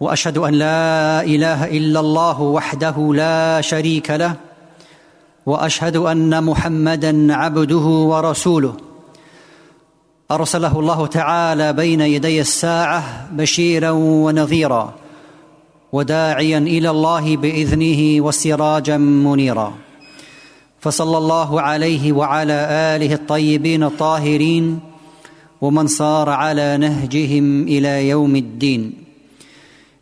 وأشهد أن لا إله إلا الله وحده لا شريك له وأشهد أن محمدا عبده ورسوله. أرسله الله تعالى بين يدي الساعة بشيرا ونذيرا وداعيا إلى الله بإذنه وسراجا منيرا. فصلى الله عليه وعلى آله الطيبين الطاهرين ومن صار على نهجهم إلى يوم الدين.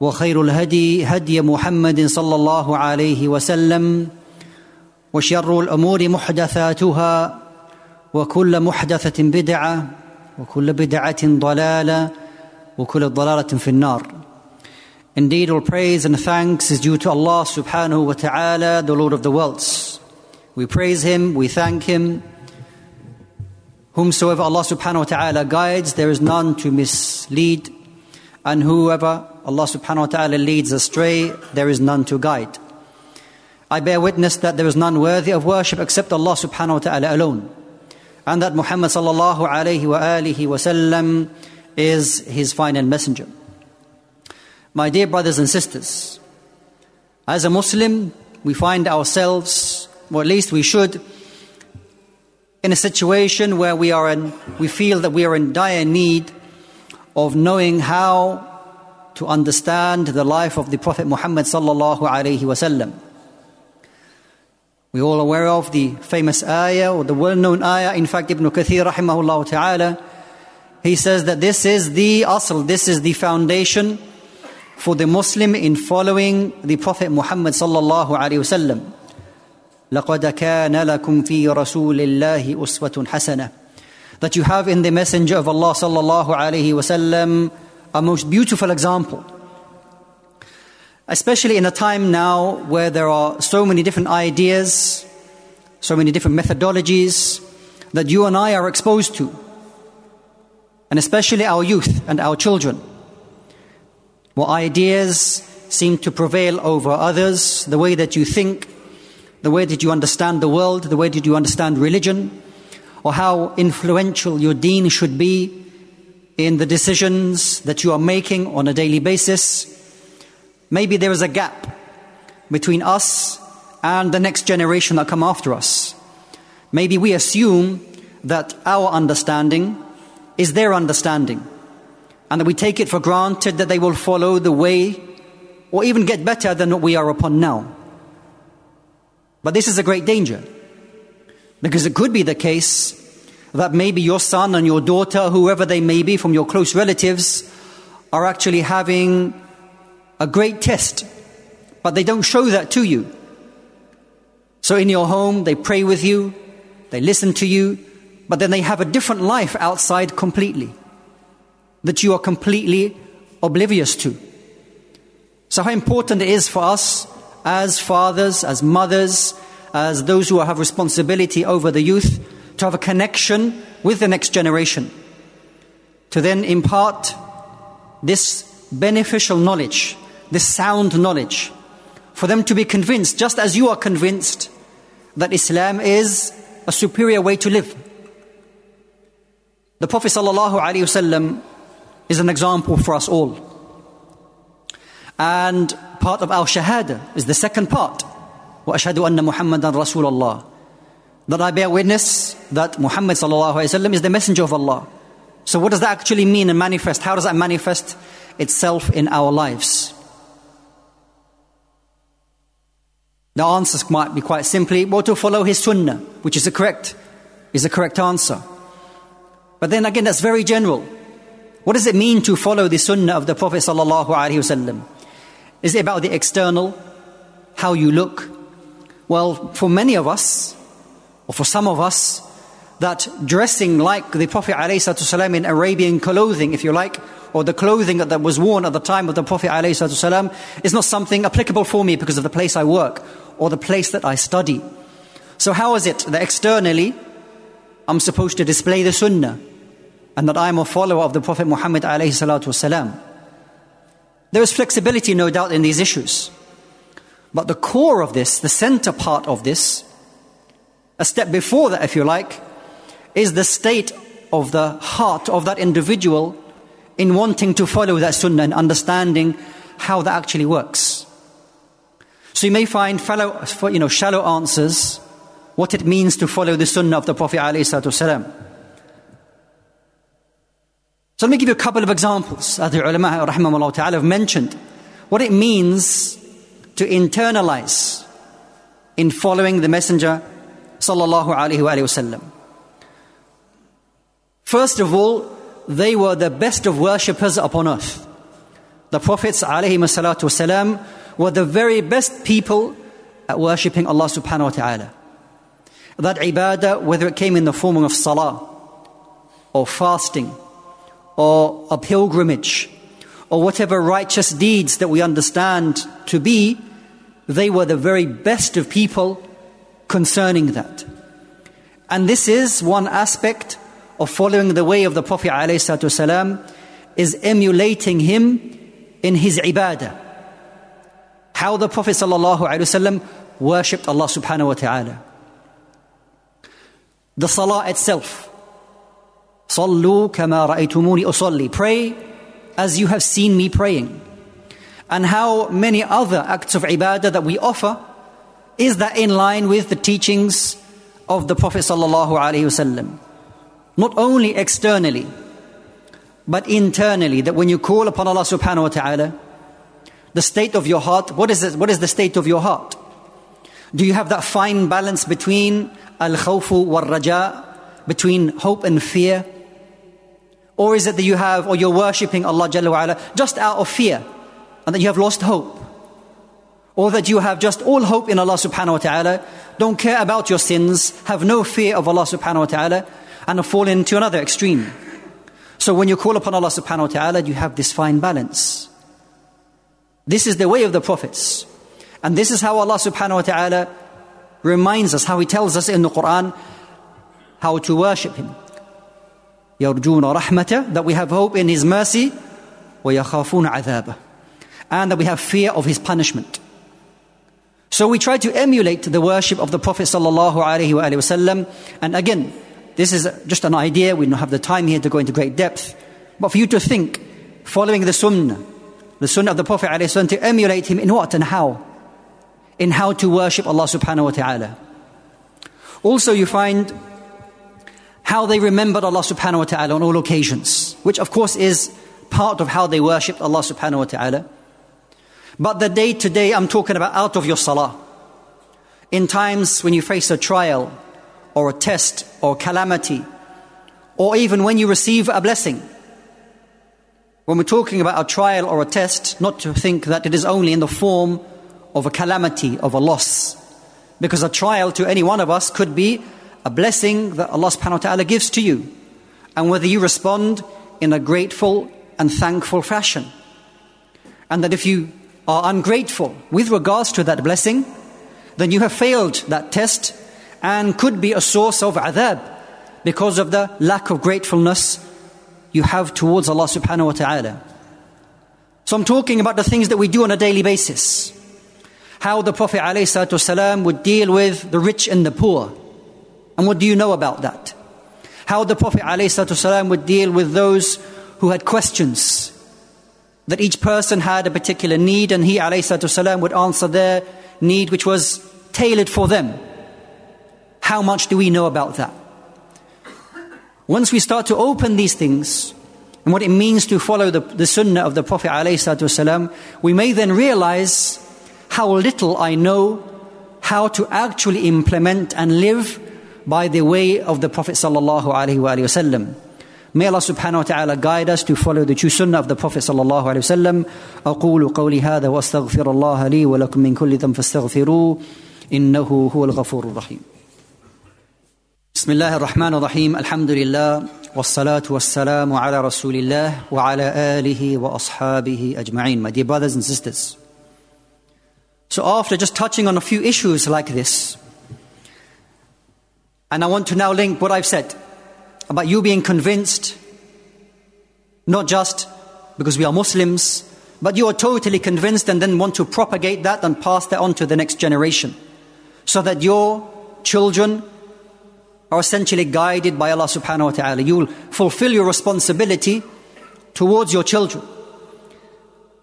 وخير الهدي هدي محمد صلى الله عليه وسلم وشر الأمور محدثاتها وكل محدثه بدعه وكل بدعه ضلاله وكل ضلاله في النار Indeed, all praise and thanks is due to Allah subhanahu wa ta'ala, the Lord of the worlds. We praise Him, we thank Him. Whomsoever Allah subhanahu wa ta'ala guides, there is none to mislead. And whoever Allah subhanahu wa ta'ala leads astray, there is none to guide. I bear witness that there is none worthy of worship except Allah subhanahu wa ta'ala alone. And that Muhammad sallallahu alayhi wa alihi wa sallam is his final messenger. My dear brothers and sisters, as a Muslim, we find ourselves, or at least we should, in a situation where we are in, we feel that we are in dire need of knowing how to understand the life of the Prophet Muhammad sallallahu alaihi wasallam. We're all aware of the famous ayah or the well-known ayah. In fact, Ibn Kathir rahimahullah ta'ala, he says that this is the asl, this is the foundation for the Muslim in following the Prophet Muhammad sallallahu alaihi wasallam. لقد كان لكم في رسول الله أسوة حسنة that you have in the messenger of Allah sallallahu alaihi wasallam a most beautiful example. Especially in a time now where there are so many different ideas so many different methodologies that you and I are exposed to. And especially our youth and our children where ideas seem to prevail over others the way that you think the way that you understand the world, the way that you understand religion, or how influential your deen should be in the decisions that you are making on a daily basis. Maybe there is a gap between us and the next generation that come after us. Maybe we assume that our understanding is their understanding, and that we take it for granted that they will follow the way or even get better than what we are upon now. But this is a great danger. Because it could be the case that maybe your son and your daughter, whoever they may be from your close relatives, are actually having a great test, but they don't show that to you. So in your home, they pray with you, they listen to you, but then they have a different life outside completely that you are completely oblivious to. So, how important it is for us as fathers, as mothers, as those who have responsibility over the youth, to have a connection with the next generation, to then impart this beneficial knowledge, this sound knowledge, for them to be convinced, just as you are convinced, that Islam is a superior way to live. The Prophet ﷺ is an example for us all. And part of our shahada is the second part. وأشهد أن محمدا رسول الله. that I bear witness that Muhammad is the messenger of Allah. So what does that actually mean and manifest? How does that manifest itself in our lives? The answers might be quite simply, well, to follow his sunnah, which is the correct, is the correct answer. But then again, that's very general. What does it mean to follow the sunnah of the Prophet sallallahu alaihi wasallam? Is it about the external, how you look? Well, for many of us, or for some of us, that dressing like the Prophet ﷺ in Arabian clothing, if you like, or the clothing that was worn at the time of the Prophet ﷺ, is not something applicable for me because of the place I work or the place that I study. So, how is it that externally I'm supposed to display the Sunnah and that I'm a follower of the Prophet Muhammad? ﷺ? There is flexibility, no doubt, in these issues. But the core of this, the center part of this, a step before that, if you like, is the state of the heart of that individual in wanting to follow that sunnah and understanding how that actually works. So you may find fellow, you know, shallow answers, what it means to follow the sunnah of the Prophet ﷺ. So let me give you a couple of examples, as the ulama ta'ala have mentioned, what it means to internalize in following the Messenger sallallahu alaihi wasallam. First of all, they were the best of worshippers upon earth. The prophets alaihi wasallam were the very best people at worshipping Allah subhanahu wa ta'ala. That ibadah, whether it came in the form of salah, or fasting, or a pilgrimage, or whatever righteous deeds that we understand to be, they were the very best of people concerning that. And this is one aspect of following the way of the Prophet ﷺ is emulating him in his ibadah. How the Prophet ﷺ worshipped Allah subhanahu wa ta'ala. The salah itself. Sallu kama ra'aytumuni usalli. Pray as you have seen me praying. And how many other acts of ibadah that we offer is that in line with the teachings of the Prophet sallallahu alaihi wasallam not only externally, but internally, that when you call upon Allah subhanahu wa ta'ala, the state of your heart, what is, it, what is the state of your heart? Do you have that fine balance between al khawfu wal raja, between hope and fear? Or is it that you have, or you're worshipping Allah Jalla wa'ala just out of fear, and that you have lost hope? Or that you have just all hope in Allah subhanahu wa ta'ala, don't care about your sins, have no fear of Allah subhanahu wa ta'ala, and fall into another extreme. So when you call upon Allah subhanahu wa ta'ala, you have this fine balance. This is the way of the prophets. And this is how Allah subhanahu wa ta'ala reminds us, how He tells us in the Quran how to worship Him. يرجون رحمته, that we have hope in His mercy, ويخافون عذابه, and that we have fear of His punishment. So we try to emulate the worship of the Prophet sallallahu and again, this is just an idea. We don't have the time here to go into great depth. But for you to think, following the sunnah, the sunnah of the Prophet ﷺ, to emulate him in what and how? In how to worship Allah subhanahu wa ta'ala. Also, you find how they remembered Allah subhanahu wa ta'ala on all occasions, which of course is part of how they worshipped Allah subhanahu wa ta'ala. But the day to day, I'm talking about out of your salah. In times when you face a trial, or a test or calamity, or even when you receive a blessing. When we're talking about a trial or a test, not to think that it is only in the form of a calamity, of a loss. Because a trial to any one of us could be a blessing that Allah subhanahu wa ta'ala gives to you. And whether you respond in a grateful and thankful fashion. And that if you are ungrateful with regards to that blessing, then you have failed that test and could be a source of adhab because of the lack of gratefulness you have towards Allah subhanahu wa ta'ala. So I'm talking about the things that we do on a daily basis. How the Prophet ﷺ would deal with the rich and the poor. And what do you know about that? How the Prophet ﷺ would deal with those who had questions. That each person had a particular need and he ﷺ would answer their need which was tailored for them. How much do we know about that? Once we start to open these things and what it means to follow the, the sunnah of the Prophet ﷺ, we may then realize how little I know how to actually implement and live by the way of the Prophet sallallahu alaihi wasallam. May Allah subhanahu wa ta'ala guide us to follow the true sunnah of the Prophet sallallahu alaihi wasallam. أقول قولي هذا وأستغفر الله لي ولكم من كل ذنب فاستغفروه إنه هو الغفور الرحيم. بسم الله الرحمن الرحيم الحمد لله والصلاة والسلام على رسول الله وعلى آله وأصحابه أجمعين. My dear brothers and sisters. So after just touching on a few issues like this, and I want to now link what I've said about you being convinced, not just because we are Muslims, but you are totally convinced and then want to propagate that and pass that on to the next generation. So that your children are essentially guided by Allah subhanahu wa ta'ala. You will fulfill your responsibility towards your children.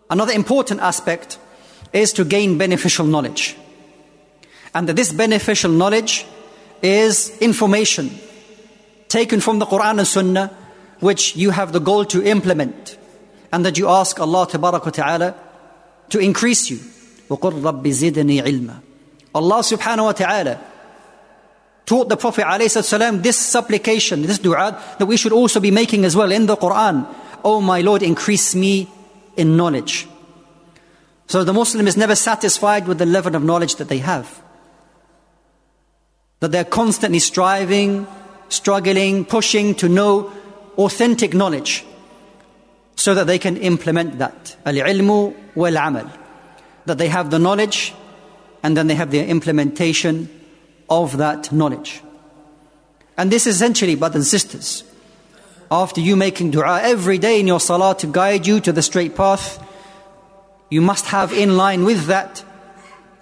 Another important aspect is to gain beneficial knowledge. And that this beneficial knowledge is information taken from the Quran and Sunnah, which you have the goal to implement, and that you ask Allah Ta'ala to increase you. وَقُلْ رَبِّ زِدْنِي عِلْمًا Allah subhanahu wa ta'ala taught the Prophet ﷺ this supplication, this dua that we should also be making as well in the Quran. Oh my Lord, increase me in knowledge. So the Muslim is never satisfied with the level of knowledge that they have. That they're constantly striving, struggling, pushing to know authentic knowledge so that they can implement that. Al-ilmu wal-amal. That they have the knowledge and then they have the implementation of that knowledge. And this essentially, brothers and sisters, after you making dua every day in your salah to guide you to the straight path, you must have in line with that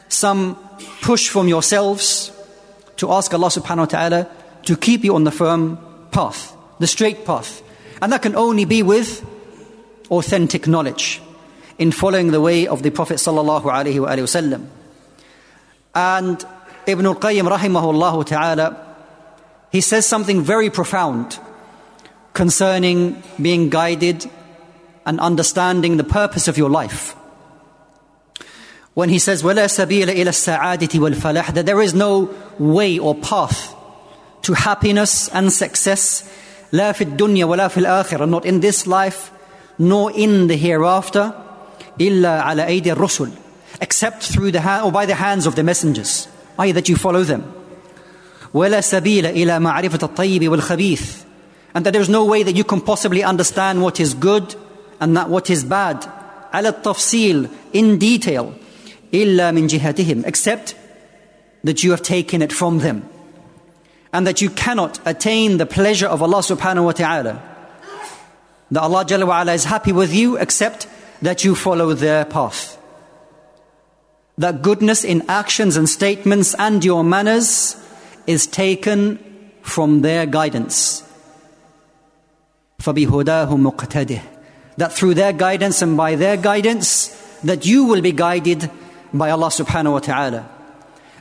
some push from yourselves to ask Allah subhanahu wa ta'ala to keep you on the firm path, the straight path. And that can only be with authentic knowledge in following the way of the Prophet sallallahu alaihi wasallam. And Ibn al-Qayyim rahimahullah ta'ala, he says something very profound concerning being guided and understanding the purpose of your life. When he says, وَلَا سَبِيلَ إِلَى السَّعَادَةِ وَالْفَلَحِ That there is no way or path to happiness and success لا في الدنيا ولا في الآخرة not in this life nor in the hereafter إلا على أيدي الرسل except through the hand, or by the hands of the messengers i.e. that you follow them ولا سبيل إلى معرفة الطيب والخبيث and that there's no way that you can possibly understand what is good and that what is bad على التفصيل in detail إلا من جهتهم except that you have taken it from them and that you cannot attain the pleasure of Allah subhanahu wa ta'ala that Allah Jalla wa ala is happy with you except that you follow their path that goodness in actions and statements and your manners is taken from their guidance. فَبِهُدَاهُ مُقْتَدِهِ That through their guidance and by their guidance, that you will be guided by Allah subhanahu wa ta'ala.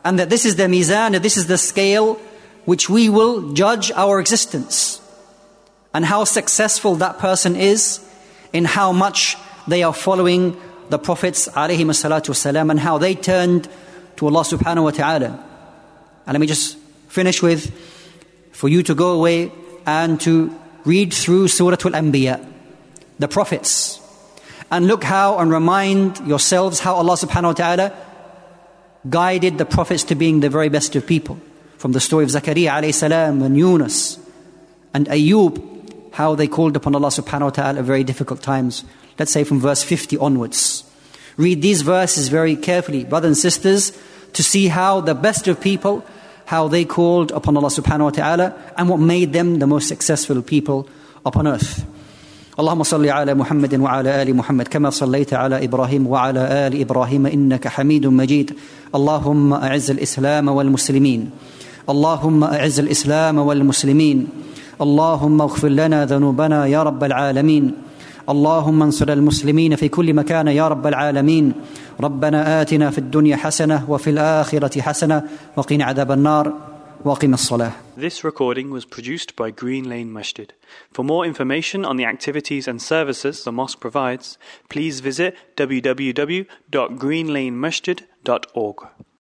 And that this is the mizan, that this is the scale which we will judge our existence. And how successful that person is in how much they are following the prophets alayhi والسلام, and how they turned to Allah subhanahu wa ta'ala. And let me just finish with for you to go away and to read through Surah Al Anbiya, the prophets, and look how and remind yourselves how Allah subhanahu wa ta'ala guided the prophets to being the very best of people. From the story of Zakaria alayhi salam and Yunus and Ayub, how they called upon Allah subhanahu wa ta'ala at very difficult times let's say from verse 50 onwards. Read these verses very carefully, brothers and sisters, to see how the best of people, how they called upon Allah subhanahu wa ta'ala, and what made them the most successful people upon earth. اللهم صل على محمد وعلى ال محمد كما صليت على ابراهيم وعلى ال ابراهيم انك حميد مجيد اللهم اعز الاسلام والمسلمين اللهم اعز الاسلام والمسلمين اللهم اغفر لنا ذنوبنا يا رب العالمين اللهم انصر المسلمين في كل مكان يا رب العالمين ربنا آتنا في الدنيا حسنة وفي الآخرة حسنة وقنا عذاب النار وقم الصلاة This recording was produced by Green Lane Masjid. For more information on the activities and services the mosque provides, please visit www.greenlanemasjid.org.